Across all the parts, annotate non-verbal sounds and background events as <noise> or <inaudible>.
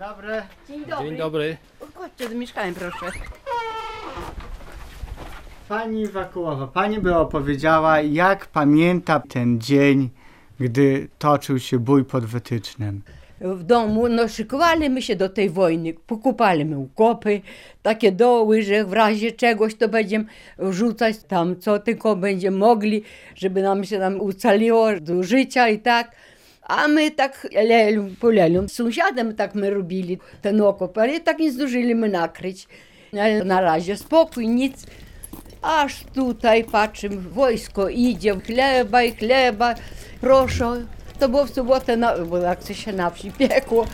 Dobry. Dzień dobry. Dzień dobry. Chodźcie do mieszkania, proszę. Pani Wakułowa, pani by opowiedziała, jak pamięta ten dzień, gdy toczył się bój pod Wytycznem. W domu no, szykowaliśmy się do tej wojny. Pokupaliśmy ukopy, takie doły, że w razie czegoś to będziemy rzucać tam, co tylko będziemy mogli, żeby nam się tam ucaliło do życia i tak. My tak lelu, po lelu, z sąsiadem tak my robili ten okop, ale tak nie zdążyliśmy nakryć. Ale na razie spokój, nic. Aż tutaj patrzymy, wojsko idzie, chleba i chleba, proszę. To było w sobotę, na, bo jak to się na wsi piekło,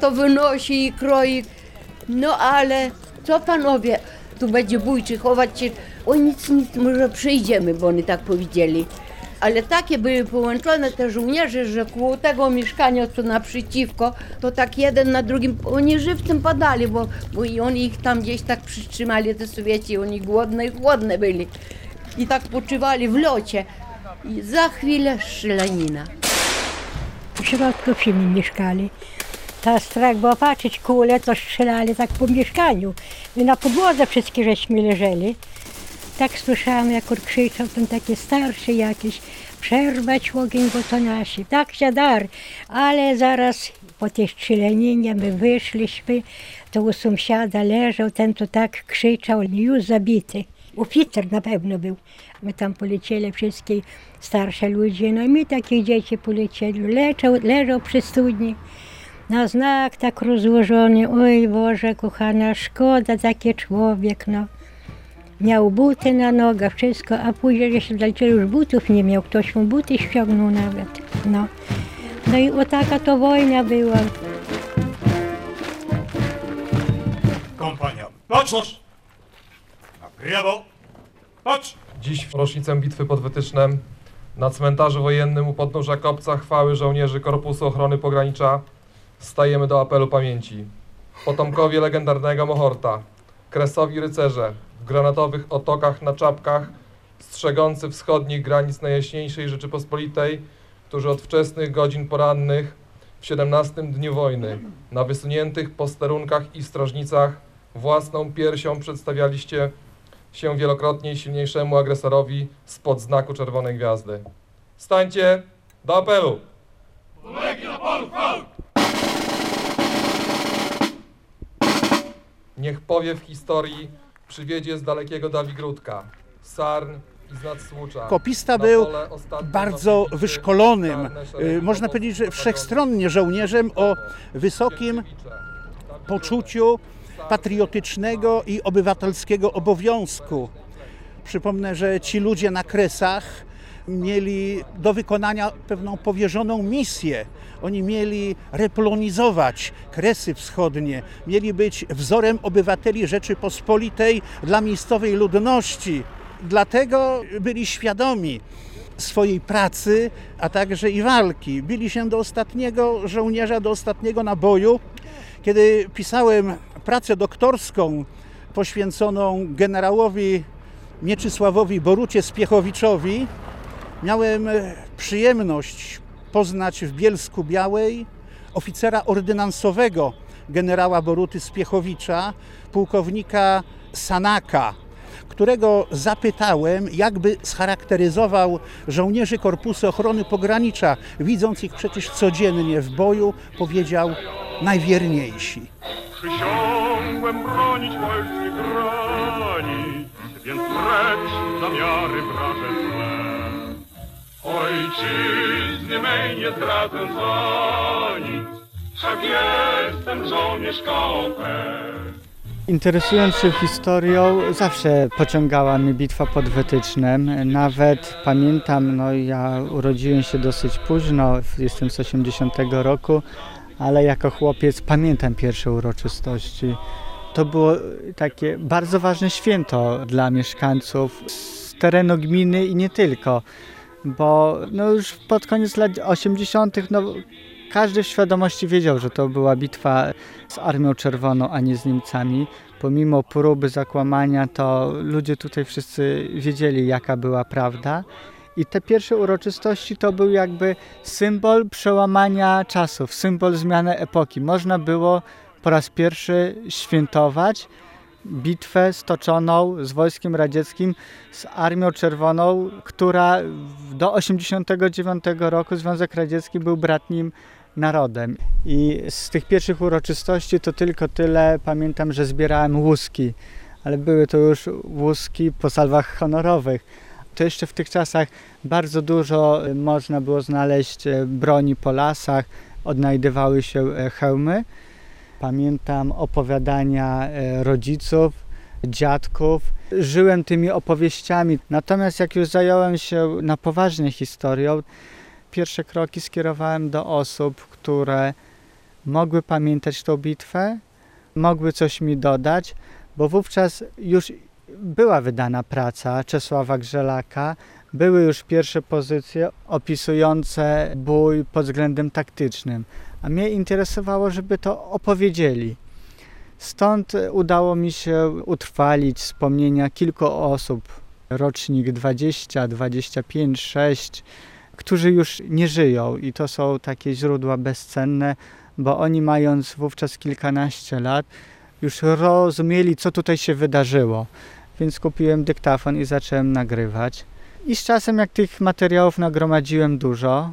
to wynosi i kroi. No ale co panowie, tu będzie bójczy, chować się, o nic, nic, może przyjdziemy, bo oni tak powiedzieli. Ale takie były połączone te żołnierze, że koło tego mieszkania, co naprzeciwko, to tak jeden na drugim, oni żywcem padali, bo, bo i oni ich tam gdzieś tak przytrzymali, te Sowieci, oni głodne i chłodne byli. I tak poczywali w locie. I za chwilę strzelanina. W środku wsi mi mieszkali. Ta strach było patrzeć, kule to strzelali tak po mieszkaniu. My na podłodze wszystkie żeśmy leżeli. Tak słyszałam, jak on krzyczał, ten taki starszy jakiś, przerwać ogień, bo to nasi. Tak się dar. Ale zaraz po tej strzelaninie my wyszliśmy, to u sąsiada leżał, ten to tak krzyczał, już zabity. Oficer na pewno był. My tam polecieli wszystkie starsze ludzie, no i my takich dzieci polecieli. Leżał, leżał przy studni. Na znak tak rozłożony, oj Boże, kochana, szkoda, taki człowiek, no. Miał buty na nogach, wszystko, a później, że się dalej już butów nie miał, ktoś mu buty ściągnął nawet, no. No i o taka to wojna była. Kompania, patrz! Na prawo, patrz! Dziś w rocznicę bitwy pod Wytycznem na cmentarzu wojennym u podnóża kopca chwały żołnierzy Korpusu Ochrony Pogranicza stajemy do apelu pamięci. Potomkowie legendarnego Mohorta, kresowi rycerze w granatowych otokach na czapkach, strzegący wschodnich granic Najjaśniejszej Rzeczypospolitej, którzy od wczesnych godzin porannych w 17 dniu wojny na wysuniętych posterunkach i strażnicach własną piersią przedstawialiście się wielokrotnie silniejszemu agresorowi spod znaku Czerwonej Gwiazdy. Stańcie do apelu! Niech powiew historii przywiedzie z dalekiego Dawigródka, Sarn i z Nadsłucza. Kopista był bardzo wyszkolonym, y, można powiedzieć, że wszechstronnie żołnierzem o wysokim poczuciu patriotycznego i obywatelskiego obowiązku. Przypomnę, że ci ludzie na kresach mieli do wykonania pewną powierzoną misję. Oni mieli repolonizować Kresy Wschodnie, mieli być wzorem obywateli Rzeczypospolitej dla miejscowej ludności. Dlatego byli świadomi swojej pracy, a także i walki. Bili się do ostatniego żołnierza, do ostatniego naboju. Kiedy pisałem pracę doktorską poświęconą generałowi Mieczysławowi Borucie Spiechowiczowi, miałem przyjemność poznać w Bielsku Białej oficera ordynansowego generała Boruty Spiechowicza, pułkownika Sanaka, którego zapytałem, jakby scharakteryzował żołnierzy Korpusu Ochrony Pogranicza, widząc ich przecież codziennie w boju, powiedział najwierniejsi. Przysiągłem bronić polskich granic, więc precz zamiary wraże złe. Ojczyzny mej nie za nic, wszak jestem żołnierz. Interesując się historią, zawsze pociągała mnie bitwa pod Wytycznem. Nawet pamiętam, no ja urodziłem się dosyć późno, jestem z 80 roku, ale jako chłopiec pamiętam pierwsze uroczystości. To było takie bardzo ważne święto dla mieszkańców z terenu gminy i nie tylko, bo no już pod koniec lat 80. no każdy w świadomości wiedział, że to była bitwa z Armią Czerwoną, a nie z Niemcami. Pomimo próby zakłamania, to ludzie tutaj wszyscy wiedzieli, jaka była prawda. I te pierwsze uroczystości to był jakby symbol przełamania czasów, symbol zmiany epoki. Można było po raz pierwszy świętować bitwę stoczoną z wojskiem radzieckim, z Armią Czerwoną, która do 1989 roku Związek Radziecki był bratnim narodem. I z tych pierwszych uroczystości to tylko tyle pamiętam, że zbierałem łuski, ale były to już łuski po salwach honorowych. To jeszcze w tych czasach bardzo dużo e, można było znaleźć e, broni po lasach, odnajdywały się e, hełmy. Pamiętam opowiadania e, rodziców, dziadków. Żyłem tymi opowieściami. Natomiast jak już zająłem się na poważnie historią, pierwsze kroki skierowałem do osób, które mogły pamiętać tą bitwę, mogły coś mi dodać, bo wówczas już była wydana praca Czesława Grzelaka, były już pierwsze pozycje opisujące bój pod względem taktycznym, a mnie interesowało, żeby to opowiedzieli. Stąd udało mi się utrwalić wspomnienia kilku osób, rocznik 20, 25, 6, którzy już nie żyją i to są takie źródła bezcenne, bo oni mając wówczas kilkanaście lat, już rozumieli, co tutaj się wydarzyło. Więc kupiłem dyktafon i zacząłem nagrywać. I z czasem, jak tych materiałów nagromadziłem dużo,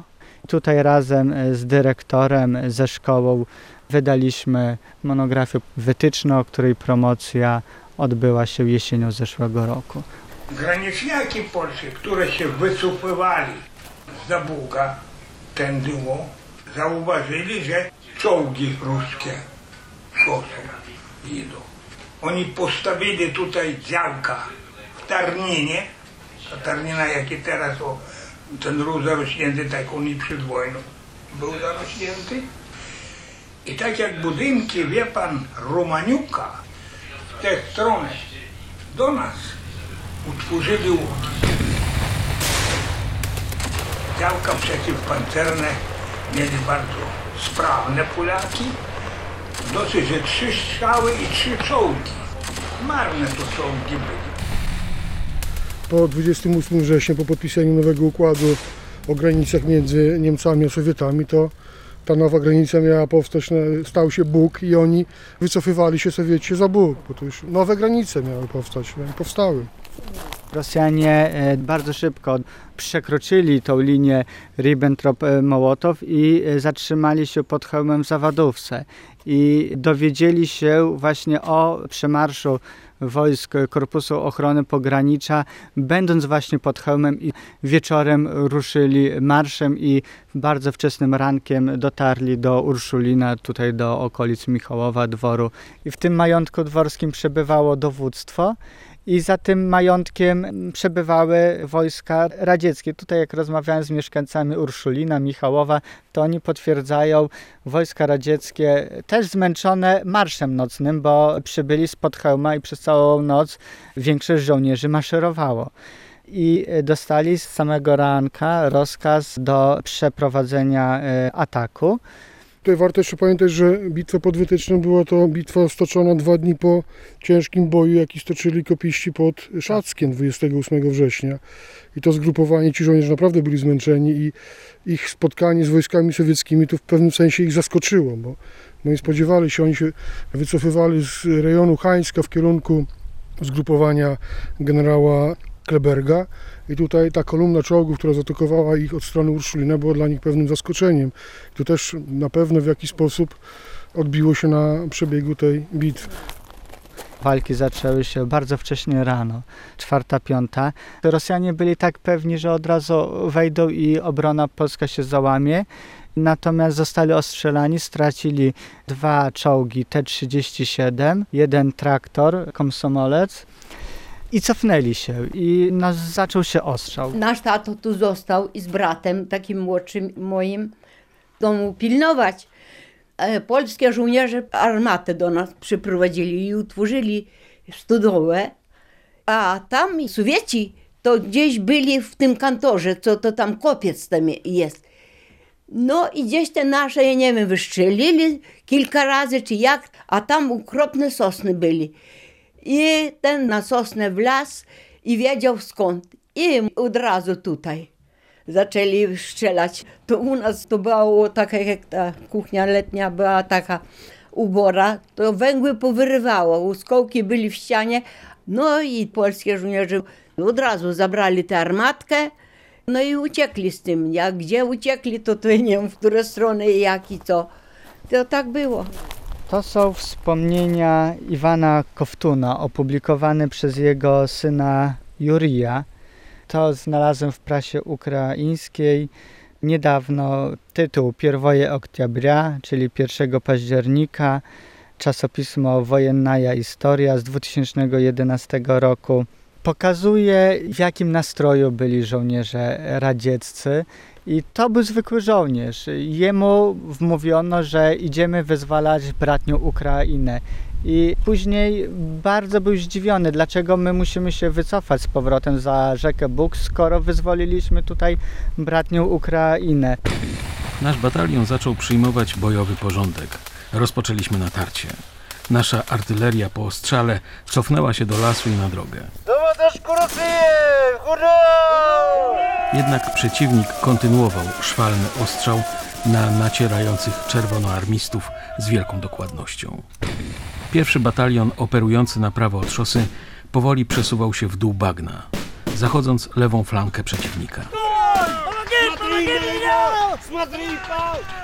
tutaj razem e, z dyrektorem, e, ze szkołą wydaliśmy monografię wytyczną, której promocja odbyła się jesienią zeszłego roku. Graniczniaki polskie, które się wycofywali z Zabuga, tędy o, zauważyli, że czołgi ruskie szosą idą. Oni postawili tutaj działka w Tarninie, ta Tarnina, jaki teraz o, ten ród zarośnięty, tak on i przed wojną był zarośnięty. I tak jak budynki, wie pan, Romaniuka w tę stronę do nas utworzyli łuki. Działka przeciwpancerne mieli bardzo sprawne Polaki. Dosyć, że trzy strzały i trzy czołgi. Marne to czołgi byli. Po 28 września, po podpisaniu nowego układu o granicach między Niemcami a Sowietami, to ta nowa granica miała powstać, stał się Bóg i oni wycofywali się Sowieci za Bóg, bo to już nowe granice miały powstać, no powstały. Rosjanie e, bardzo szybko przekroczyli tą linię Ribbentrop-Mołotow i e, zatrzymali się pod hełmem Zawadówce. I dowiedzieli się właśnie o przemarszu wojsk Korpusu Ochrony Pogranicza, będąc właśnie pod hełmem i wieczorem ruszyli marszem i bardzo wczesnym rankiem dotarli do Urszulina, tutaj do okolic Michałowa, dworu. I w tym majątku dworskim przebywało dowództwo i za tym majątkiem przebywały wojska radzieckie. Tutaj jak rozmawiałem z mieszkańcami Urszulina, Michałowa, to oni potwierdzają, wojska radzieckie też zmęczone marszem nocnym, bo przybyli spod hełma i przez całą noc większość żołnierzy maszerowało. I dostali z samego ranka rozkaz do przeprowadzenia e, ataku. Tutaj warto jeszcze pamiętać, że bitwa pod Wytycznem była to bitwa stoczona dwa dni po ciężkim boju, jaki stoczyli kopiści pod Szackiem 28 września. I to zgrupowanie, ci żołnierze naprawdę byli zmęczeni i ich spotkanie z wojskami sowieckimi to w pewnym sensie ich zaskoczyło, bo, bo nie spodziewali się, oni się wycofywali z rejonu Hańska w kierunku zgrupowania generała Kleberga i tutaj ta kolumna czołgów, która zaatakowała ich od strony Urszulina była dla nich pewnym zaskoczeniem. To też na pewno w jakiś sposób odbiło się na przebiegu tej bitwy. Walki zaczęły się bardzo wcześnie rano, czwarta, piąta. Rosjanie byli tak pewni, że od razu wejdą i obrona polska się załamie. Natomiast zostali ostrzelani, stracili dwa czołgi T-37, jeden traktor, komsomolec i cofnęli się i nas zaczął się ostrzał. Nasz tato tu został i z bratem, takim młodszym moim, domu pilnować. E, Polskie żołnierze armatę do nas przyprowadzili i utworzyli stodołę, a tam Sowieci to gdzieś byli w tym kantorze, co to tam kopiec tam jest. No i gdzieś te nasze, ja nie wiem, wystrzelili kilka razy czy jak, a tam okropne sosny byli. I ten na sosnę wlazł i wiedział skąd. I od razu tutaj. zaczęli strzelać. To u nas to było taka jak ta kuchnia letnia była taka ubora, to węgły powyrywało, łuskołki byli w ścianie, no i polskie żołnierze od razu zabrali tę armatkę, no i uciekli z tym. Jak gdzie uciekli, to to nie wiem, w które strony jak i co. To tak było. To są wspomnienia Iwana Koftuna, opublikowane przez jego syna Jurija. To znalazłem w prasie ukraińskiej. Niedawno tytuł Pierwoje Oktiabria, czyli 1 października, czasopismo Wojennaja Historia z 2011 roku. Pokazuje, w jakim nastroju byli żołnierze radzieccy. I to był zwykły żołnierz. Jemu wmówiono, że idziemy wyzwalać bratnią Ukrainę. I później bardzo był zdziwiony, dlaczego my musimy się wycofać z powrotem za rzekę Bóg, skoro wyzwoliliśmy tutaj bratnią Ukrainę. Nasz batalion zaczął przyjmować bojowy porządek. Rozpoczęliśmy natarcie. Nasza artyleria po ostrzale cofnęła się do lasu i na drogę. Jednak przeciwnik kontynuował szwalny ostrzał na nacierających czerwonoarmistów z wielką dokładnością. Pierwszy batalion operujący na prawo od szosy powoli przesuwał się w dół bagna, zachodząc lewą flankę przeciwnika.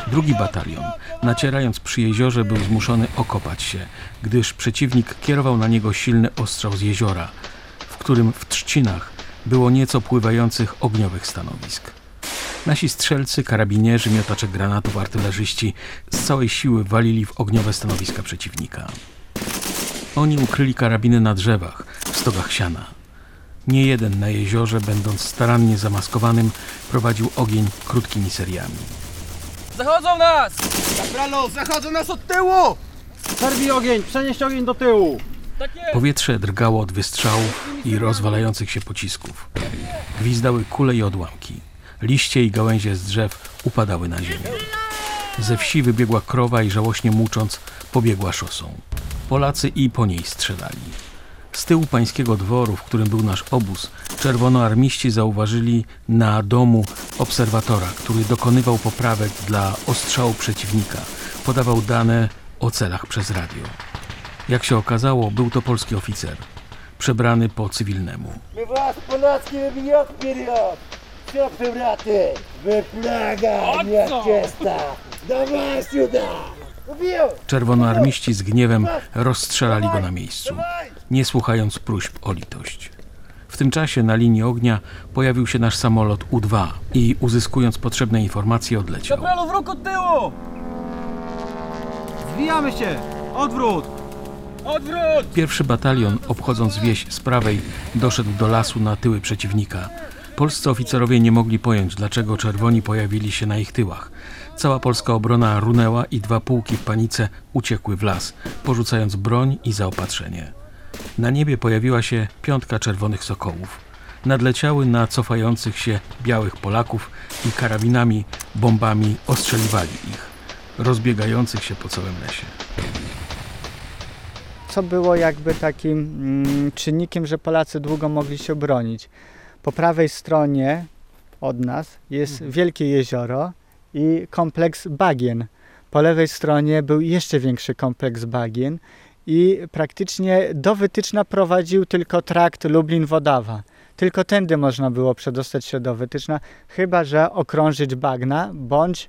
Drugi batalion, nacierając przy jeziorze, był zmuszony okopać się, gdyż przeciwnik kierował na niego silny ostrzał z jeziora, którym w trzcinach było nieco pływających ogniowych stanowisk. Nasi strzelcy, karabinierzy, miotacze granatów, artylerzyści z całej siły walili w ogniowe stanowiska przeciwnika. Oni ukryli karabiny na drzewach, w stogach siana. Nie jeden na jeziorze, będąc starannie zamaskowanym, prowadził ogień krótkimi seriami. Zachodzą nas! Kapralu, zachodzą nas od tyłu! Przerwij ogień, przenieść ogień do tyłu! Tak! Powietrze drgało od wystrzałów i rozwalających się pocisków. Gwizdały kule i odłamki. Liście i gałęzie z drzew upadały na ziemię. Ze wsi wybiegła krowa i żałośnie mucząc pobiegła szosą. Polacy i po niej strzelali. Z tyłu pańskiego dworu, w którym był nasz obóz, czerwonoarmiści zauważyli na domu obserwatora, który dokonywał poprawek dla ostrzału przeciwnika. Podawał dane o celach przez radio. Jak się okazało, był to polski oficer, przebrany po cywilnemu. My was Polacki wybijemy wперед! Все, браты! Вы плага, nieczesta! Dawaj сюда! Ubił! Czerwonoarmiści z gniewem rozstrzelali go na miejscu, nie słuchając próśb o litość. W tym czasie na linii ognia pojawił się nasz samolot U-2 i uzyskując potrzebne informacje odleciał. Kapralu, wróg od tyłu! Zwijamy się! Odwrót! Pierwszy batalion, obchodząc wieś z prawej, doszedł do lasu na tyły przeciwnika. Polscy oficerowie nie mogli pojąć, dlaczego czerwoni pojawili się na ich tyłach. Cała polska obrona runęła i dwa pułki w panice uciekły w las, porzucając broń i zaopatrzenie. Na niebie pojawiła się piątka czerwonych sokołów. Nadleciały na cofających się białych Polaków i karabinami, bombami ostrzeliwali ich, rozbiegających się po całym lesie. Co było jakby takim mm, czynnikiem, że Polacy długo mogli się bronić. Po prawej stronie od nas jest wielkie jezioro i kompleks bagien. Po lewej stronie był jeszcze większy kompleks bagien i praktycznie do Wytyczna prowadził tylko trakt Lublin-Wodawa. Tylko tędy można było przedostać się do Wytyczna, chyba że okrążyć bagna, bądź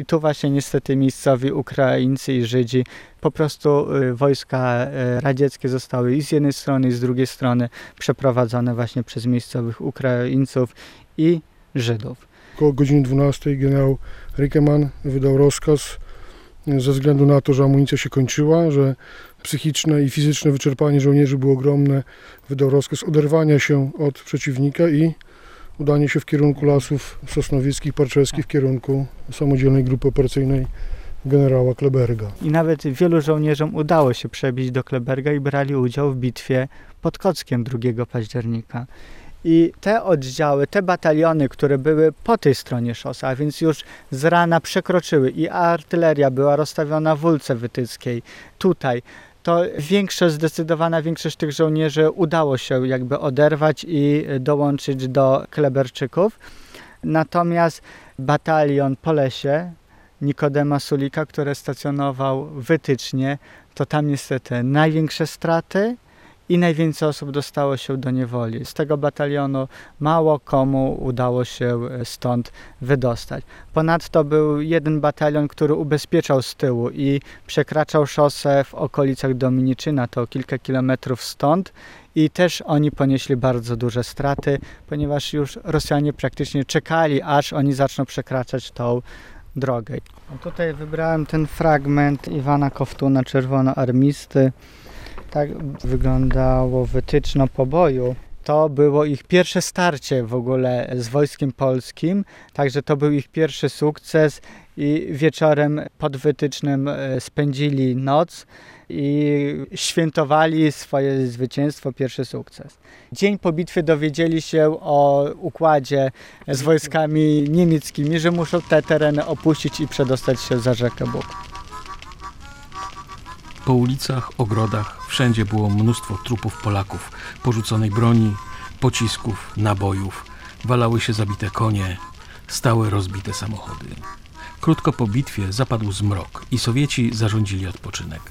i tu właśnie niestety miejscowi Ukraińcy i Żydzi, po prostu y, wojska y, radzieckie zostały i z jednej strony i z drugiej strony przeprowadzone właśnie przez miejscowych Ukraińców i Żydów. Około godziny 12 generał Rickeman wydał rozkaz e, ze względu na to, że amunicja się kończyła, że psychiczne i fizyczne wyczerpanie żołnierzy było ogromne. Wydał rozkaz oderwania się od przeciwnika i udanie się w kierunku lasów sosnowickich, parczewskich, w kierunku samodzielnej grupy operacyjnej generała Kleberga. I nawet wielu żołnierzom udało się przebić do Kleberga i brali udział w bitwie pod Kockiem 2 października. I te oddziały, te bataliony, które były po tej stronie szosa, a więc już z rana przekroczyły i artyleria była rozstawiona w Ulce Wytyckiej, tutaj, to większość, zdecydowana większość tych żołnierzy udało się jakby oderwać i dołączyć do Kleberczyków. Natomiast batalion po lesie Nikodema Sulika, który stacjonował wytycznie, to tam niestety największe straty i najwięcej osób dostało się do niewoli. Z tego batalionu mało komu udało się e, stąd wydostać. Ponadto był jeden batalion, który ubezpieczał z tyłu i przekraczał szosę w okolicach Dominiczyna, to kilka kilometrów stąd i też oni ponieśli bardzo duże straty, ponieważ już Rosjanie praktycznie czekali, aż oni zaczną przekraczać tą drogę. Tutaj wybrałem ten fragment Iwana Koftuna, czerwonoarmisty. Tak wyglądało wytyczno poboju. To było ich pierwsze starcie w ogóle z wojskiem polskim, także to był ich pierwszy sukces i wieczorem pod wytycznym e, spędzili noc i świętowali swoje zwycięstwo, pierwszy sukces. Dzień po bitwie dowiedzieli się o układzie z wojskami niemieckimi, że muszą te tereny opuścić i przedostać się za rzekę Bóg. Po ulicach, ogrodach, wszędzie było mnóstwo trupów Polaków, porzuconej broni, pocisków, nabojów. Walały się zabite konie, stały rozbite samochody. Krótko po bitwie zapadł zmrok i Sowieci zarządzili odpoczynek.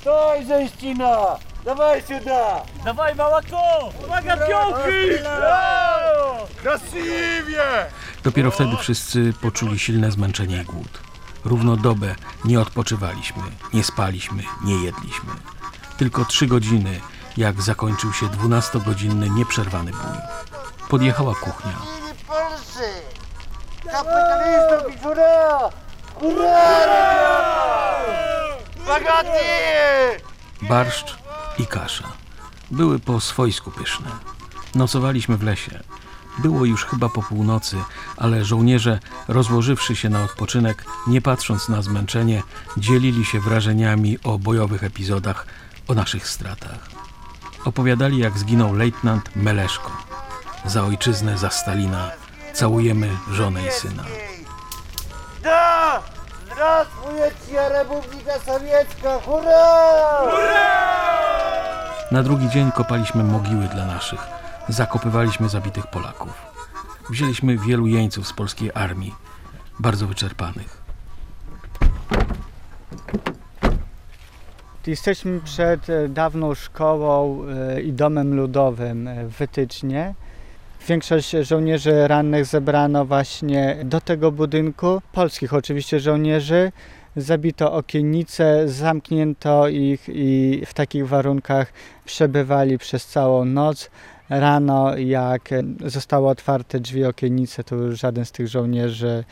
Stój, Ześcina! Dawaj сюда! Dawaj, małako! Uwaga, pionki! Krasiwie! Dopiero wtedy wszyscy poczuli silne zmęczenie i głód. Równo dobę nie odpoczywaliśmy, nie spaliśmy, nie jedliśmy. Tylko trzy godziny, jak zakończył się dwunastogodzinny nieprzerwany bój. Podjechała kuchnia. Polscy! I! Barszcz i kasza były po swojsku pyszne. Nocowaliśmy w lesie. Było już chyba po północy, ale żołnierze, rozłożywszy się na odpoczynek, nie patrząc na zmęczenie, dzielili się wrażeniami o bojowych epizodach, o naszych stratach. Opowiadali, jak zginął lejtnant Meleszko. Za ojczyznę, za Stalina całujemy żonę i syna. Да! Здравствует Republika Sowiecka! Hurra! Na drugi dzień kopaliśmy mogiły dla naszych, zakopywaliśmy zabitych Polaków. Wzięliśmy wielu jeńców z polskiej armii, bardzo wyczerpanych. Jesteśmy przed e, dawną szkołą e, i domem ludowym e, w Wytycznie. Większość żołnierzy rannych zebrano właśnie do tego budynku. Polskich oczywiście żołnierzy. Zabito okiennice, zamknięto ich i w takich warunkach przebywali przez całą noc. Rano, jak zostały otwarte drzwi okiennice, to już żaden z tych żołnierzy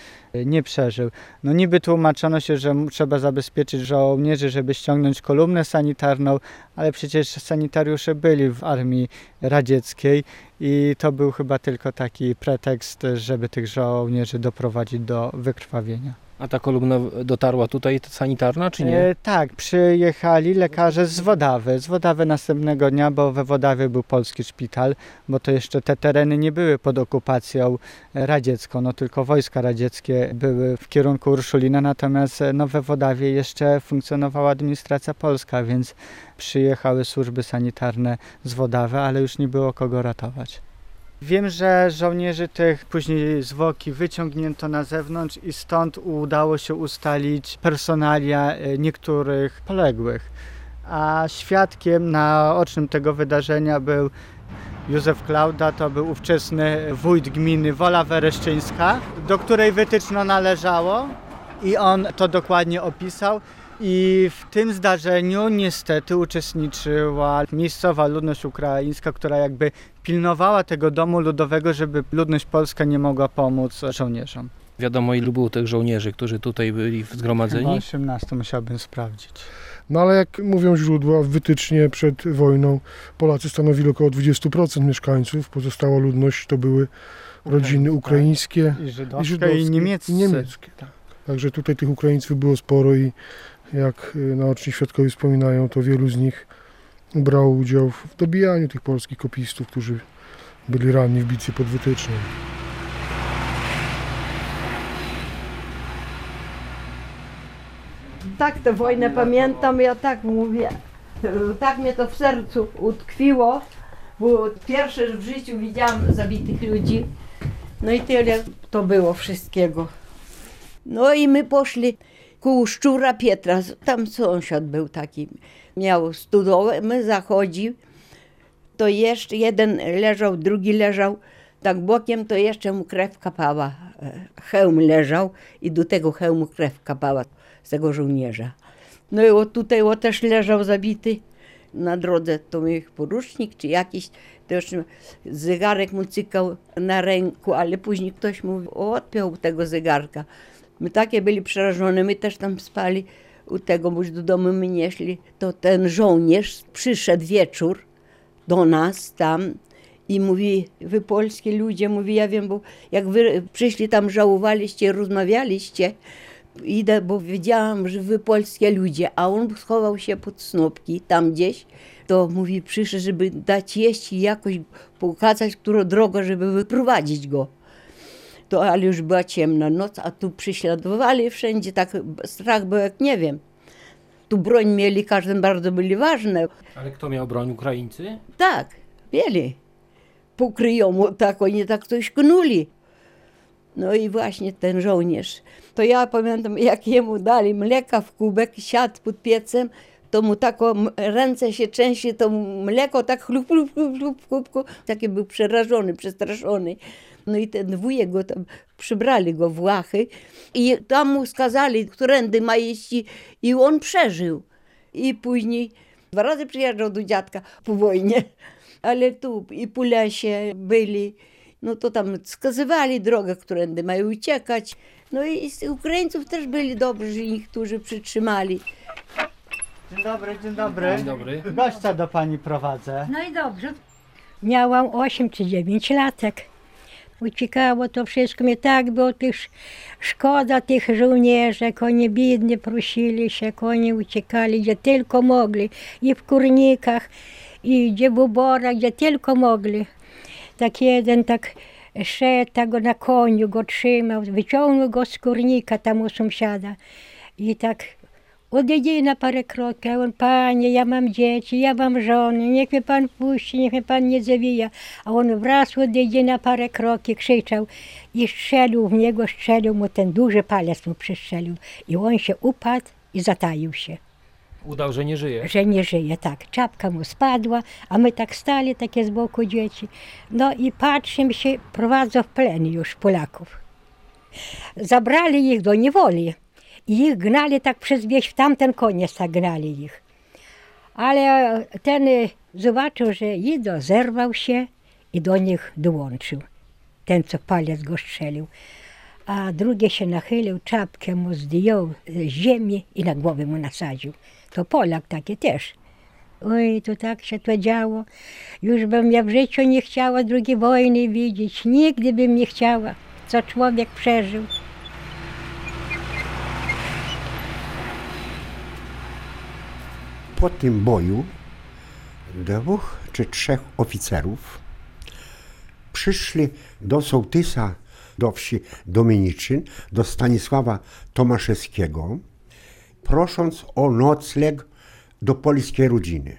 nie przeżył. No niby tłumaczono się, że trzeba zabezpieczyć żołnierzy, żeby ściągnąć kolumnę sanitarną, ale przecież sanitariusze byli w armii radzieckiej i to był chyba tylko taki pretekst, żeby tych żołnierzy doprowadzić do wykrwawienia. A ta kolumna dotarła tutaj sanitarna, czy nie? E, tak, przyjechali lekarze z Wodawy. Z Wodawy następnego dnia, bo we Wodawie był polski szpital, bo to jeszcze te tereny nie były pod okupacją radziecką, no tylko wojska radzieckie były w kierunku Urszulina, natomiast e, no, we Wodawie jeszcze funkcjonowała administracja polska, więc przyjechały służby sanitarne z Wodawy, ale już nie było kogo ratować. Wiem, że żołnierzy tych później zwłoki wyciągnięto na zewnątrz i stąd udało się ustalić personalia e, niektórych poległych. A świadkiem naocznym tego wydarzenia był Józef Klauda, to był ówczesny wójt gminy Wola Wereszczyńska, do której wytyczno należało i on to dokładnie opisał. I w tym zdarzeniu niestety uczestniczyła miejscowa ludność ukraińska, która jakby pilnowała tego domu ludowego, żeby ludność polska nie mogła pomóc żołnierzom. Wiadomo, ilu było tych żołnierzy, którzy tutaj byli Chyba zgromadzeni? 18 musiałbym sprawdzić. No ale jak mówią źródła, Wytycznie przed wojną Polacy stanowili około 20% mieszkańców, pozostała ludność to były rodziny ukraińskie I i żydowskie, żydowskie i niemieckie. I niemieckie tak. Także tutaj tych Ukraińców było sporo i jak y, naoczni świadkowie wspominają, to wielu z nich brało udział w dobijaniu tych polskich kopistów, którzy byli ranni w bitwie pod Wytycznem. Tak tę wojnę pamiętam, ja tak mówię. Tak mnie to w sercu utkwiło, bo pierwszy w życiu widziałam zabitych ludzi. No i tyle to było wszystkiego. No i my poszli ku Szczura Pietra. Tam sąsiad był taki. Miał studołę, my zachodził. To jeszcze jeden leżał, drugi leżał. Tak bokiem to jeszcze mu krew kapała. E, Hełm leżał i do tego hełmu krew kapała z tego żołnierza. No i o tutaj o też leżał zabity na drodze, to ich porucznik czy jakiś, to już zegarek mu cykał na ręku, ale później ktoś mu odpiął tego zegarka. My takie byli przerażone, my też tam spali u tego, już do domu my nie szli. To ten żołnierz przyszedł wieczór do nas tam i mówi, wy polskie ludzie, mówi, ja wiem, bo jak wy przyszli tam, żałowaliście, rozmawialiście, idę, bo wiedziałam, że wy polskie ludzie, a on schował się pod snopki, tam gdzieś, to mówi, przyszedł, żeby dać jeść i jakoś pokazać, którą drogę, żeby wyprowadzić go. To ale już była ciemna noc, a tu prześladowali wszędzie, tak strach był jak nie wiem. Tu broń mieli, każdym bardzo byli ważne. Ale kto miał broń? Ukraińcy? Tak, mieli. Po kryjomu, tak, oni tak coś knuli. No i właśnie ten żołnierz. To ja pamiętam, jak jemu dali mleka w kubek, siadł pod piecem, to mu tak o m- ręce się trzęsie, to mleko tak chlup, chlup, chlup, chlup w kubku. Taki był przerażony, przestraszony. No i ten wujek go tam, przybrali go w łachy i tam mu skazali, którędy ma iść i- on przeżył. I później dwa razy przyjeżdżał do dziadka po wojnie, ale tu i po lesie byli, no to tam wskazywali drogę, którędy mają uciekać. No i z Ukraińców też byli dobrzy, niektórzy przytrzymali. Dzień dobry, dzień dobry. Dzień dobry. Gościa do pani prowadzę. No i dobrze. Miałam 8 czy 9 latek. Uciekało to wszystko. Mnie tak było tych szkoda tych żołnierzy, jak oni biednie prosili się, jak oni uciekali, gdzie tylko mogli. I w kurnikach, i gdzie w uborach, gdzie tylko mogli. Tak jeden tak szedł, tak go na koniu go trzymał, wyciągnął go z kurnika tam u sąsiada. I tak odejdzie na parę kroków, a on, panie, ja mam dzieci, ja mam żonę, niech mnie pan puści, niech mnie pan nie zawija. A on wraz odejdzie na parę kroki, krzyczał i strzelił w niego, strzelił mu ten duży palec mu przestrzelił. I on się upadł i zataił się, Udał, że nie żyje. że nie żyje, tak. Czapka mu spadła, a my tak stali, takie z boku dzieci. No i patrzymy się, prowadzą w plen już Polaków. Zabrali ich do niewoli. I ich gnali tak przez wieś, w tamten koniec tak gnali ich. Ale ten y, zobaczył, że idą, zerwał się i do nich dołączył. Ten, co palec go strzelił. A drugi się nachylił, czapkę mu zdjął z ziemi i na głowę mu nasadził. To Polak taki też. Oj, to tak się to działo. Już bym ja w życiu nie chciała drugiej wojny widzieć. Nigdy bym nie chciała, co człowiek przeżył. Po tym boju dwóch czy trzech oficerów przyszli do sołtysa do wsi Dominiczyn, do Stanisława Tomaszewskiego, prosząc o nocleg do polskiej rodziny.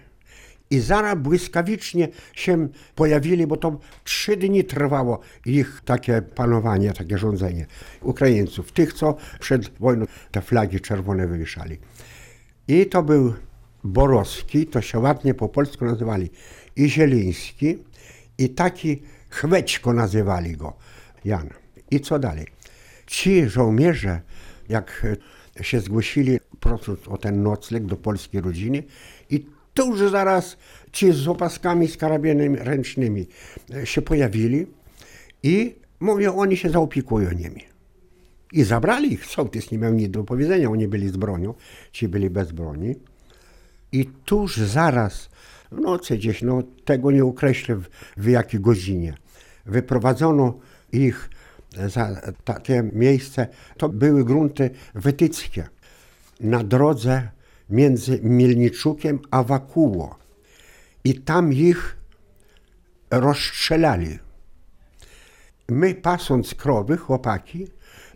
I zaraz błyskawicznie się pojawili, bo to trzy dni trwało ich takie panowanie, takie rządzenie Ukraińców, tych, co przed wojną te flagi czerwone wywieszali. I to był Borowski, to się ładnie po polsku nazywali, i Zieliński, i taki Chwećko nazywali go, Jan. I co dalej? Ci żołnierze, jak się zgłosili, prosząc o ten nocleg do polskiej rodziny, i tuż zaraz ci z opaskami, z karabinami ręcznymi się pojawili i mówią, oni się zaopiekują nimi. I zabrali ich, sołtys nie miał nic do powiedzenia, oni byli z bronią, ci byli bez broni. I tuż zaraz, w nocy gdzieś, no tego nie określę w, w jakiej godzinie, wyprowadzono ich za takie miejsce, to były grunty wytyckie, na drodze między Mielniczukiem a Wakuło. I tam ich rozstrzelali. My pasąc krowy, chłopaki,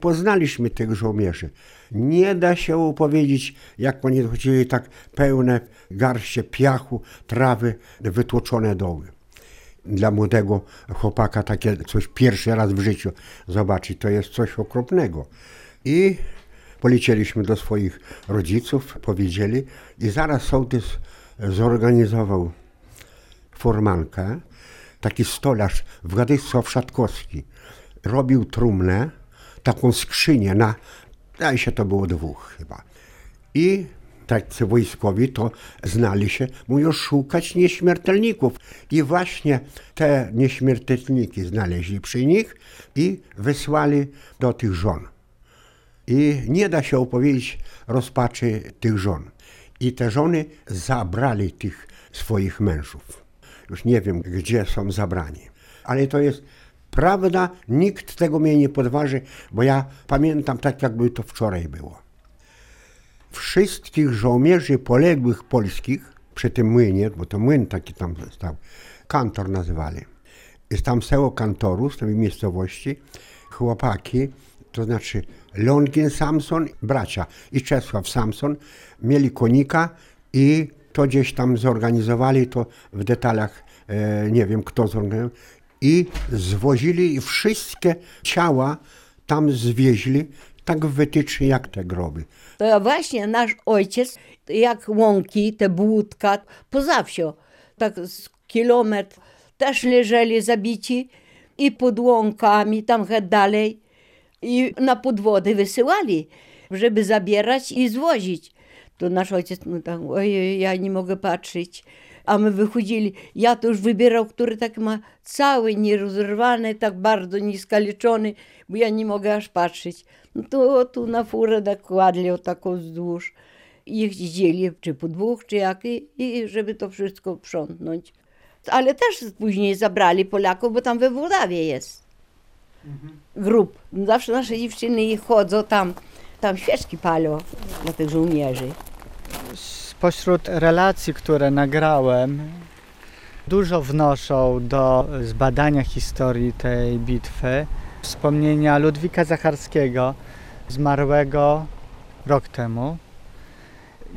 poznaliśmy tych żołnierzy. Nie da się opowiedzieć, jak oni chodzili tak pełne garście piachu, trawy, wytłoczone doły. dla młodego chłopaka takie coś pierwszy raz w życiu zobaczyć, to jest coś okropnego. I polecieliśmy do swoich rodziców, powiedzieli i zaraz sołtys zorganizował formankę, taki stolarz Władysław Szatkowski. Robił trumnę, taką skrzynię na, zdaje się to było dwóch chyba. I tacy wojskowi to znali się, mówią szukać nieśmiertelników. I właśnie te nieśmiertelniki znaleźli przy nich i wysłali do tych żon. I nie da się opowiedzieć rozpaczy tych żon. I te żony zabrali tych swoich mężów. Już nie wiem, gdzie są zabrani. Ale to jest prawda, nikt tego mnie nie podważy, bo ja pamiętam tak, jakby to wczoraj było. Wszystkich żołnierzy poległych polskich przy tym młynie, bo to młyn taki tam stał, kantor nazywali. Jest tam seło kantoru z tej miejscowości, chłopaki, to znaczy Longin Samson, bracia i Czesław Samson, mieli konika i to gdzieś tam zorganizowali, to w detalach e, nie wiem kto zorganizował, i zwozili i wszystkie ciała tam zwieźli, tak w wytyczni jak te groby. To właśnie nasz ojciec, jak łąki, te błódka, poza wsią, tak z kilometr też leżeli zabici i pod łąkami, tam dalej. I na podwody wysyłali, żeby zabierać i zwozić. To nasz ojciec, no tak, ojej, ja nie mogę patrzeć. A my wychodzili, ja to już wybierał, który tak ma cały nierozerwany, tak bardzo nieskaliczony, bo ja nie mogę aż patrzeć. No to tu na furę tak kładli o taką wzdłuż. I jeździli, czy po dwóch, czy jak, i, i żeby to wszystko sprzątnąć. Ale też później zabrali Polaków, bo tam we Włodawie jest grup. Zawsze nasze dziewczyny chodzą tam, tam świeczki palą dla tych żołnierzy. Spośród relacji, które nagrałem, dużo wnoszą do zbadania historii tej bitwy wspomnienia Ludwika Zacharskiego, zmarłego rok temu.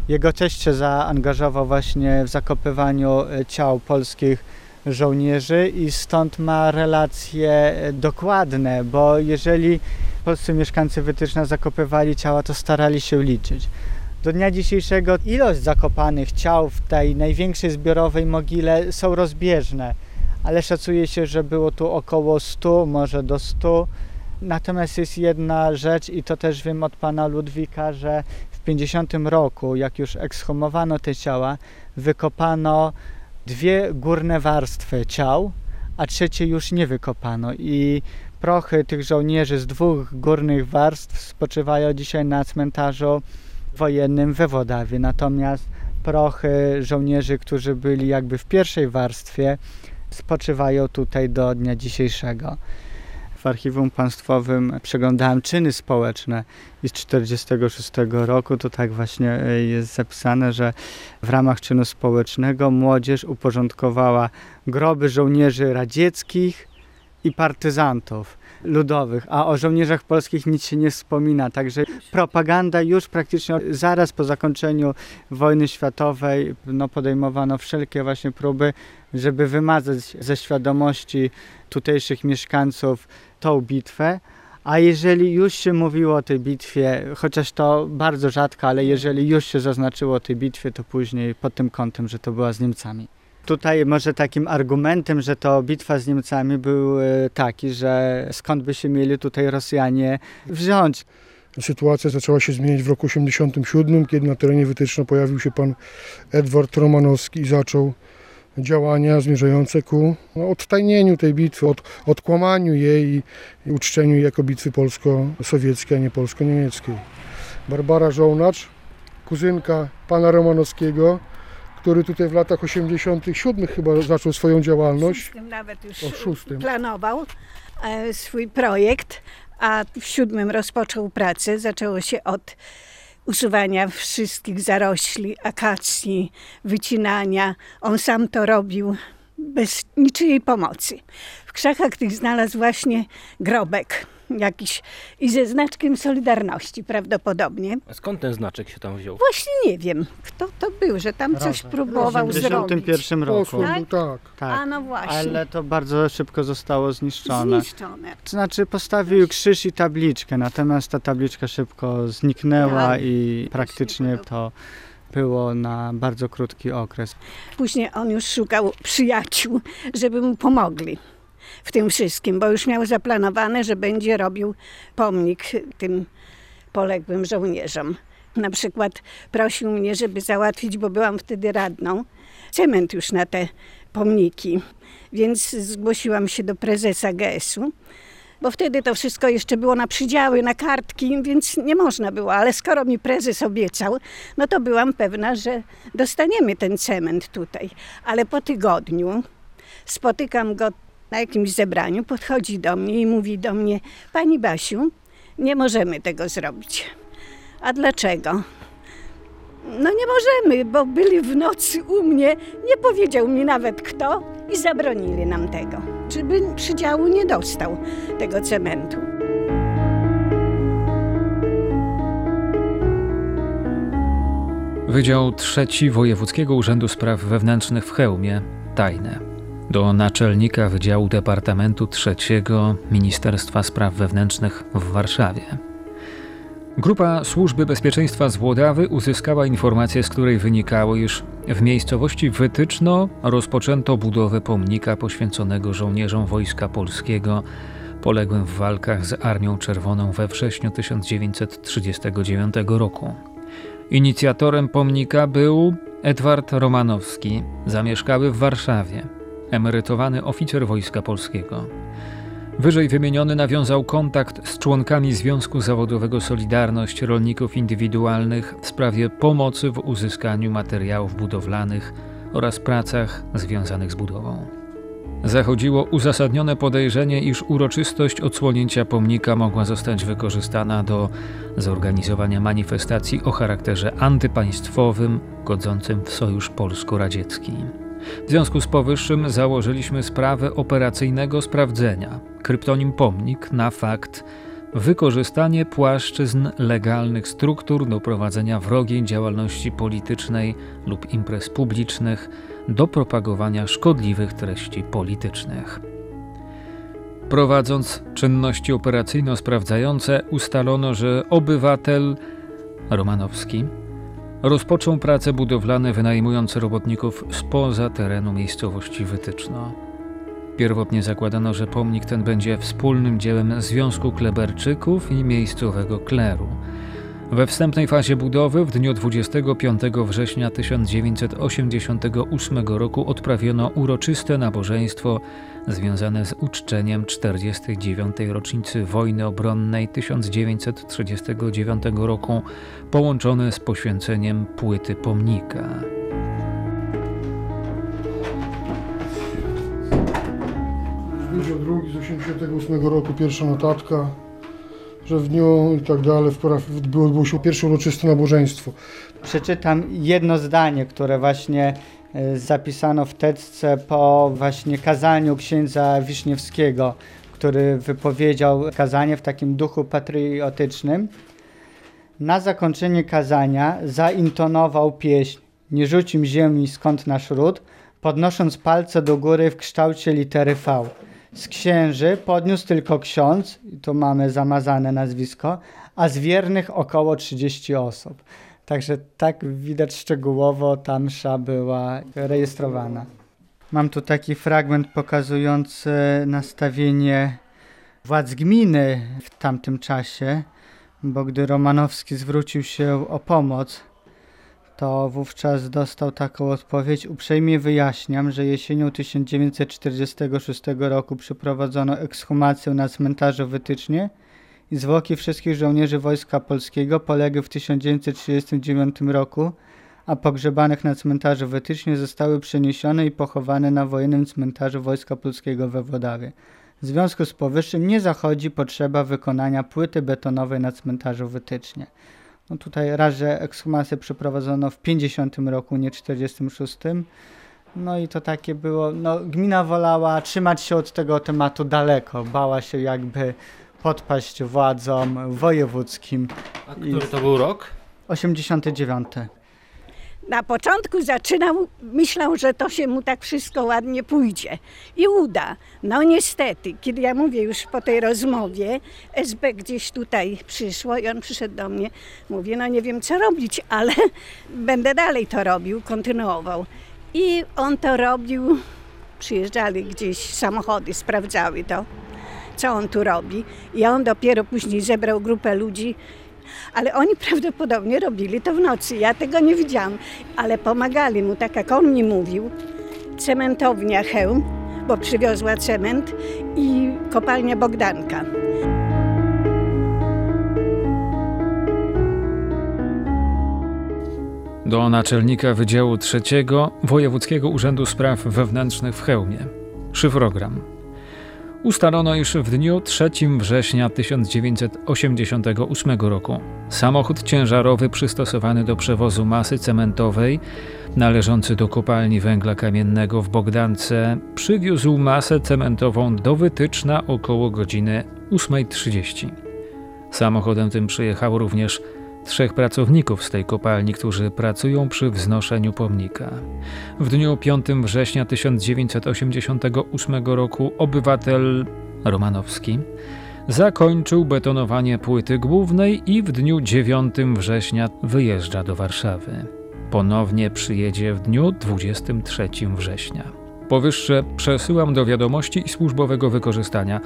Jego teść się zaangażował właśnie w zakopywaniu ciał polskich żołnierzy i stąd ma relacje dokładne, bo jeżeli polscy mieszkańcy Wytyczna zakopywali ciała, to starali się liczyć. Do dnia dzisiejszego ilość zakopanych ciał w tej największej zbiorowej mogile są rozbieżne, ale szacuje się, że było tu około 100, może do 100. Natomiast jest jedna rzecz i to też wiem od pana Ludwika, że w 50 roku, jak już ekshumowano te ciała, wykopano dwie górne warstwy ciał, a trzecie już nie wykopano i prochy tych żołnierzy z dwóch górnych warstw spoczywają dzisiaj na cmentarzu wojennym we Wodawie. Natomiast prochy żołnierzy, którzy byli jakby w pierwszej warstwie, spoczywają tutaj do dnia dzisiejszego. W Archiwum Państwowym przeglądałem czyny społeczne i z 1946 roku to tak właśnie e, jest zapisane, że w ramach czynu społecznego młodzież uporządkowała groby żołnierzy radzieckich i partyzantów ludowych, a o żołnierzach polskich nic się nie wspomina. Także propaganda już praktycznie zaraz po zakończeniu wojny światowej no, podejmowano wszelkie właśnie próby, żeby wymazać ze świadomości tutejszych mieszkańców tą bitwę. A jeżeli już się mówiło o tej bitwie, chociaż to bardzo rzadko, ale jeżeli już się zaznaczyło o tej bitwie, to później pod tym kątem, że to była z Niemcami. Tutaj może takim argumentem, że to bitwa z Niemcami był e, taki, że skąd by się mieli tutaj Rosjanie wziąć. Sytuacja zaczęła się zmieniać w roku 1987, kiedy na terenie Wytyczna pojawił się pan Edward Romanowski i zaczął działania zmierzające ku no, odtajnieniu tej bitwy, od, odkłamaniu jej i, i uczczeniu jej jako bitwy polsko-sowieckiej, a nie polsko-niemieckiej. Barbara Żołnacz, kuzynka pana Romanowskiego, który tutaj w latach 87 chyba zaczął swoją działalność. szóstym nawet już O szóstym. planował e, swój projekt, a w siódmym rozpoczął pracę. Zaczęło się od usuwania wszystkich zarośli, akacji, wycinania. On sam to robił bez niczyjej pomocy. W krzakach tych znalazł właśnie grobek jakiś i ze znaczkiem Solidarności prawdopodobnie. A skąd ten znaczek się tam wziął? Właśnie nie wiem, kto to był, że tam coś próbował w zrobić. 1981 roku. Posłem był, tak. A no właśnie. Ale to bardzo szybko zostało zniszczone. Zniszczone. To znaczy postawił krzyż i tabliczkę, natomiast ta tabliczka szybko zniknęła Tak. i praktycznie to było na bardzo krótki okres. Później on już szukał przyjaciół, żeby mu pomogli w tym wszystkim, bo już miał zaplanowane, że będzie robił pomnik tym poległym żołnierzom. Na przykład prosił mnie, żeby załatwić, bo byłam wtedy radną, cement już na te pomniki. Więc zgłosiłam się do prezesa GS-u, bo wtedy to wszystko jeszcze było na przydziały, na kartki, więc nie można było. Ale skoro mi prezes obiecał, no to byłam pewna, że dostaniemy ten cement tutaj. Ale po tygodniu spotykam go na jakimś zebraniu, podchodzi do mnie i mówi do mnie: Pani Basiu, nie możemy tego zrobić. A dlaczego? No nie możemy, bo byli w nocy u mnie, nie powiedział mi nawet kto i zabronili nam tego, żeby przydziału nie dostał tego cementu. Wydział III Wojewódzkiego Urzędu Spraw Wewnętrznych w Chełmie, tajne. Do naczelnika Wydziału Departamentu III Ministerstwa Spraw Wewnętrznych w Warszawie. Grupa Służby Bezpieczeństwa z Włodawy uzyskała informację, z której wynikało, iż w miejscowości Wytyczno rozpoczęto budowę pomnika poświęconego żołnierzom Wojska Polskiego poległym w walkach z Armią Czerwoną we wrześniu 1939 roku. Inicjatorem pomnika był Edward Romanowski, zamieszkały w Warszawie, emerytowany oficer Wojska Polskiego. Wyżej wymieniony nawiązał kontakt z członkami Związku Zawodowego Solidarność Rolników Indywidualnych w sprawie pomocy w uzyskaniu materiałów budowlanych oraz pracach związanych z budową. Zachodziło uzasadnione podejrzenie, iż uroczystość odsłonięcia pomnika mogła zostać wykorzystana do zorganizowania manifestacji o charakterze antypaństwowym, godzącym w sojusz polsko-radziecki. W związku z powyższym założyliśmy sprawę operacyjnego sprawdzenia, kryptonim pomnik, na fakt wykorzystanie płaszczyzn legalnych struktur do prowadzenia wrogiej działalności politycznej lub imprez publicznych do propagowania szkodliwych treści politycznych. Prowadząc czynności operacyjno-sprawdzające, ustalono, że obywatel Romanowski rozpoczął prace budowlane wynajmując robotników spoza terenu miejscowości Wytyczno. Pierwotnie zakładano, że pomnik ten będzie wspólnym dziełem Związku Kleberczyków i miejscowego kleru. We wstępnej fazie budowy w dniu 25 września 1988 roku odprawiono uroczyste nabożeństwo związane z uczczeniem 49. rocznicy wojny obronnej 1939 roku, połączone z poświęceniem płyty pomnika. Wydział drugi z 88 roku, pierwsza notatka, że w dniu i tak dalej, w było, odbyło się pierwsze uroczyste nabożeństwo. Przeczytam jedno zdanie, które właśnie e, zapisano w teczce po właśnie kazaniu księdza Wiszniewskiego, który wypowiedział kazanie w takim duchu patriotycznym. Na zakończenie kazania zaintonował pieśń Nie rzucim ziemi skąd nasz ród, podnosząc palce do góry w kształcie litery V. Z księży podniósł tylko ksiądz, i tu mamy zamazane nazwisko, a z wiernych około 30 osób. Także tak widać szczegółowo ta msza była rejestrowana. Mam tu taki fragment pokazujący nastawienie władz gminy w tamtym czasie, bo gdy Romanowski zwrócił się o pomoc, to wówczas dostał taką odpowiedź. Uprzejmie wyjaśniam, że jesienią 1946 roku przeprowadzono ekshumację na cmentarzu Wytycznie i zwłoki wszystkich żołnierzy Wojska Polskiego poległych w 1939 roku, a pogrzebanych na cmentarzu Wytycznie zostały przeniesione i pochowane na wojennym cmentarzu Wojska Polskiego we Włodawie. W związku z powyższym nie zachodzi potrzeba wykonania płyty betonowej na cmentarzu Wytycznie. No tutaj raz, że ekshumację przeprowadzono w 50 roku, nie 46. No i to takie było, no gmina wolała trzymać się od tego tematu daleko, bała się jakby podpaść władzom wojewódzkim. A który to był rok? 89. Na początku zaczynał, myślał, że to się mu tak wszystko ładnie pójdzie i uda. No niestety, kiedy ja mówię już po tej rozmowie, SB gdzieś tutaj przyszło i on przyszedł do mnie, mówi, no nie wiem co robić, ale <laughs> będę dalej to robił, kontynuował. I on to robił, przyjeżdżali gdzieś samochody, sprawdzały to, co on tu robi. I on dopiero później zebrał grupę ludzi, ale oni <laughs> prawdopodobnie robili to w nocy. Ja tego nie widziałam, ale pomagali mu, tak jak on mi mówił. Cementownia Chełm, bo przywiozła cement i kopalnia Bogdanka. Do naczelnika Wydziału Trzeciego Wojewódzkiego Urzędu Spraw Wewnętrznych w Chełmie. Szyfrogram. Ustalono, iż w dniu 3 września 1988 roku samochód ciężarowy przystosowany do przewozu masy cementowej należący do kopalni węgla kamiennego w Bogdance przywiózł masę cementową do wytyczna około godziny 8.30. Samochodem tym przyjechało również trzech pracowników z tej kopalni, którzy pracują przy wznoszeniu pomnika. W dniu 5 września 1988 roku obywatel Romanowski zakończył betonowanie płyty głównej i w dniu 9 września wyjeżdża do Warszawy. Ponownie przyjedzie w dniu 23 września. Powyższe przesyłam do wiadomości i służbowego wykorzystania,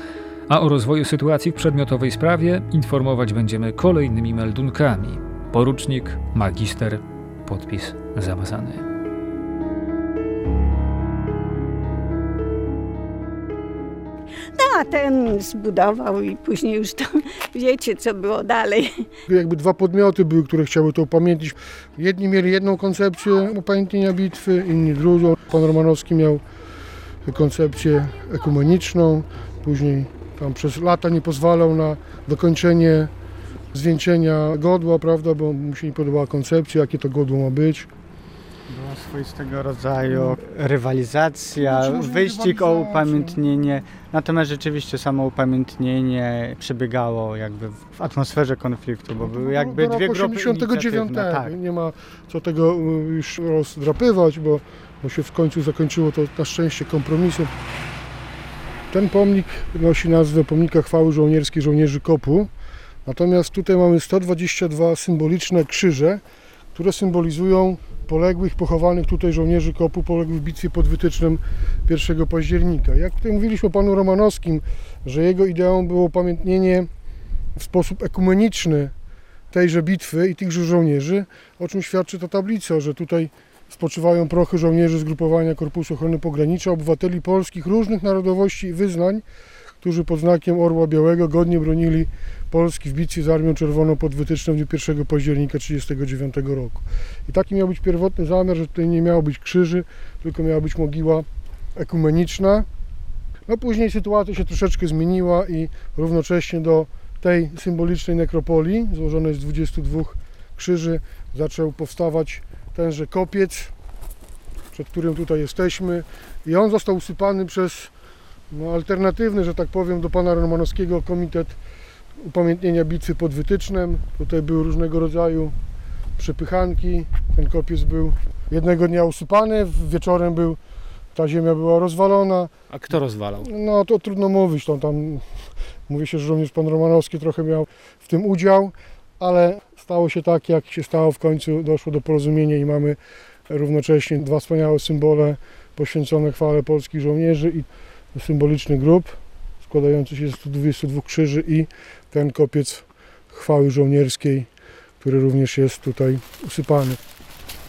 a o rozwoju sytuacji w przedmiotowej sprawie informować będziemy kolejnymi meldunkami. Porucznik, magister, podpis zamazany. No a ten zbudował i później już to wiecie, co było dalej. Jakby dwa podmioty były, które chciały to upamiętnić. Jedni mieli jedną koncepcję upamiętnienia bitwy, inni drugą. Pan Romanowski miał koncepcję ekumeniczną, później tam przez lata nie pozwalał na dokończenie zwieńczenia godła, prawda, bo mu się nie podobała koncepcja, jakie to godło ma być. Była swoistego rodzaju rywalizacja, Znaczy, wyścig o upamiętnienie. Natomiast rzeczywiście samo upamiętnienie przebiegało jakby w atmosferze konfliktu, bo były jakby dwie grupy 89. inicjatywne. Tak. Nie ma co tego y, już rozdrapywać, bo, bo się w końcu zakończyło to na szczęście kompromisem. Ten pomnik nosi nazwę Pomnika Chwały Żołnierskiej Żołnierzy Kopu. Natomiast tutaj mamy 122 symboliczne krzyże, które symbolizują poległych, pochowanych tutaj żołnierzy Kopu, poległych w bitwie pod Wytycznem 1 października. Jak tutaj mówiliśmy o panu Romanowskim, że jego ideą było upamiętnienie w sposób ekumeniczny tejże bitwy i tychże żołnierzy, o czym świadczy ta tablica, że tutaj spoczywają prochy żołnierzy zgrupowania Korpusu Ochrony Pogranicza, obywateli polskich różnych narodowości i wyznań, którzy pod znakiem Orła Białego godnie bronili Polski w bitwie z Armią Czerwoną pod Wytycznem w dniu 1 października 1939 roku. I taki miał być pierwotny zamiar, że tutaj nie miało być krzyży, tylko miała być mogiła ekumeniczna. No później sytuacja się troszeczkę zmieniła i równocześnie do tej symbolicznej nekropolii, złożonej z 22 krzyży, zaczął powstawać tenże kopiec, przed którym tutaj jesteśmy. I on został usypany przez no, alternatywny, że tak powiem, do pana Romanowskiego komitet upamiętnienia bitwy pod Wytycznem. Tutaj były różnego rodzaju przepychanki. Ten kopiec był jednego dnia usypany, wieczorem był, ta ziemia była rozwalona. A kto rozwalał? No to trudno mówić, to tam mówi się, że żołnierz pan Romanowski trochę miał w tym udział, ale stało się tak, jak się stało w końcu, doszło do porozumienia i mamy równocześnie dwa wspaniałe symbole poświęcone chwale polskich żołnierzy i symboliczny grób składający się z 122 krzyży i ten kopiec chwały żołnierskiej, który również jest tutaj usypany.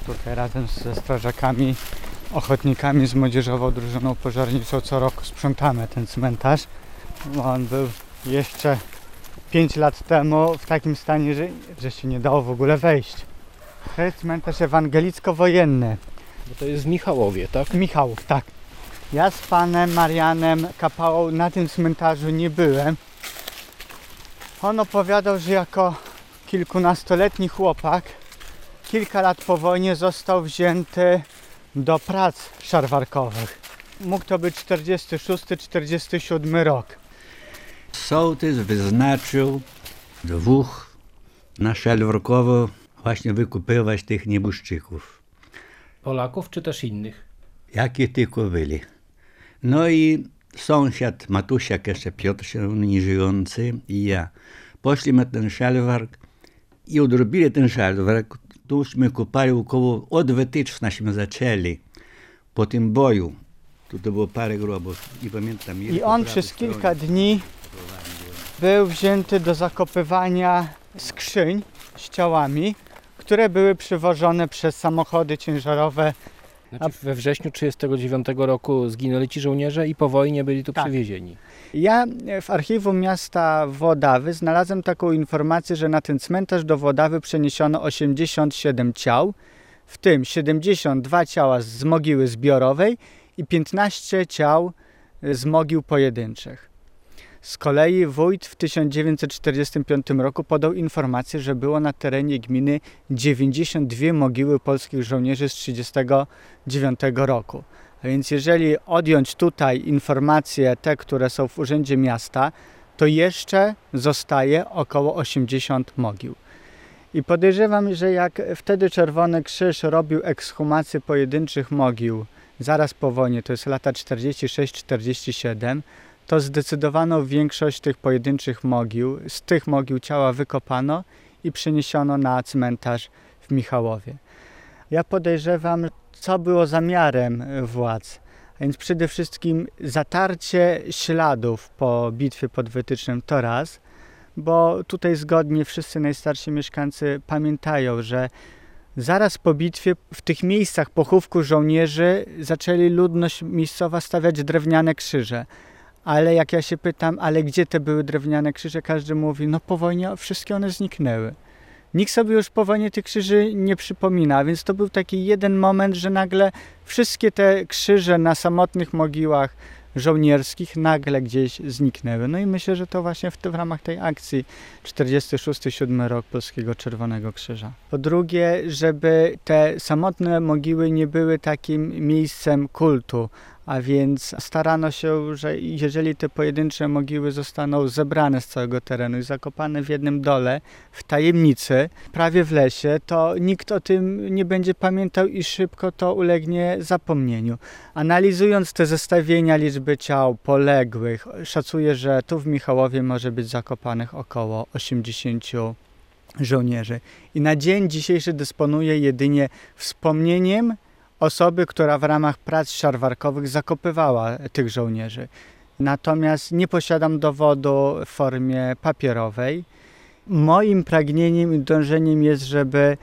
Tutaj razem ze strażakami, ochotnikami z młodzieżową drużyną pożarniczą co roku sprzątamy ten cmentarz. Bo On był jeszcze 5 lat temu w takim stanie, że, że się nie dało w ogóle wejść. To jest cmentarz ewangelicko-wojenny. Bo to jest w Michałowie, tak? Michałów, tak. Ja z panem Marianem Kapałą na tym cmentarzu nie byłem. On opowiadał, że jako kilkunastoletni chłopak kilka lat po wojnie został wzięty do prac szarwarkowych. Mógł to być 46-47 rok. Sołtys wyznaczył dwóch na Szelworkowo właśnie wykupywać tych nieboszczyków. Polaków czy też innych? Jakie tylko byli. No i sąsiad Matusiak, jeszcze Piotr się nie żyjący i ja. Poszliśmy na ten szalwark i odrobili ten szalwark. Tuśmy kupali około, od wytycznaśmy zaczęli po tym boju. Tu to było parę grobów i pamiętam. I on przez stronie. kilka dni był wzięty do zakopywania skrzyń z ciałami, które były przywożone przez samochody ciężarowe. Znaczy we wrześniu 1939 roku zginęli ci żołnierze i po wojnie byli tu Tak. przywiezieni. Ja w archiwum miasta Włodawy znalazłem taką informację, że na ten cmentarz do Włodawy przeniesiono 87 ciał, w tym 72 ciała z mogiły zbiorowej i 15 ciał z mogił pojedynczych. Z kolei wójt w 1945 roku podał informację, że było na terenie gminy 92 mogiły polskich żołnierzy z 1939 roku. A więc jeżeli odjąć tutaj informacje te, które są w Urzędzie Miasta, to jeszcze zostaje około 80 mogił. I podejrzewam, że jak wtedy Czerwony Krzyż robił ekshumację pojedynczych mogił, zaraz po wojnie, to jest lata 46-47, to zdecydowano większość tych pojedynczych mogił, z tych mogił ciała wykopano i przeniesiono na cmentarz w Michałowie. Ja podejrzewam, co było zamiarem władz. A więc przede wszystkim zatarcie śladów po bitwie pod Wytycznem to raz, bo tutaj zgodnie wszyscy najstarsi mieszkańcy pamiętają, że zaraz po bitwie w tych miejscach pochówku żołnierzy zaczęli ludność miejscowa stawiać drewniane krzyże. Ale jak ja się pytam, ale gdzie te były drewniane krzyże, każdy mówi, no po wojnie wszystkie one zniknęły. Nikt sobie już po wojnie tych krzyży nie przypomina, więc to był taki jeden moment, że nagle wszystkie te krzyże na samotnych mogiłach żołnierskich nagle gdzieś zniknęły. No i myślę, że to właśnie w, w ramach tej akcji 46-7 rok Polskiego Czerwonego Krzyża. Po drugie, żeby te samotne mogiły nie były takim miejscem kultu, a więc starano się, że jeżeli te pojedyncze mogiły zostaną zebrane z całego terenu i zakopane w jednym dole, w tajemnicy, prawie w lesie, to nikt o tym nie będzie pamiętał i szybko to ulegnie zapomnieniu. Analizując te zestawienia liczby ciał poległych, szacuję, że tu w Michałowie może być zakopanych około 80 żołnierzy. I na dzień dzisiejszy dysponuję jedynie wspomnieniem osoby, która w ramach prac szarwarkowych zakopywała tych żołnierzy. Natomiast nie posiadam dowodu w formie papierowej. Moim pragnieniem i dążeniem jest, żeby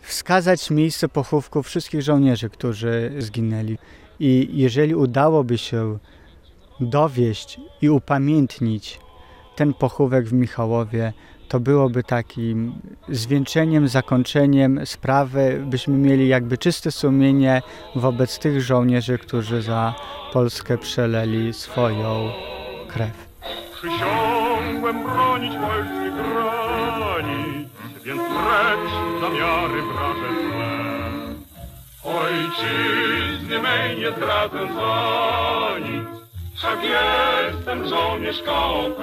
wskazać miejsce pochówku wszystkich żołnierzy, którzy zginęli. I jeżeli udałoby się dowieść i upamiętnić ten pochówek w Michałowie, to byłoby takim zwieńczeniem, zakończeniem sprawy, byśmy mieli jakby czyste sumienie wobec tych żołnierzy, którzy za Polskę przeleli swoją krew. Przysiągłem bronić polskich granic, więc precz zamiary wraże złe. Ojczyzny mej nie zdradzę za nic, wszak jestem żołnierz KOP.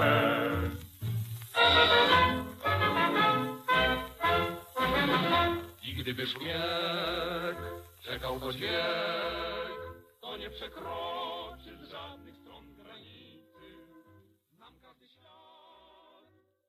I gdyby szpieg czekał choć wiek, to nie przekroczy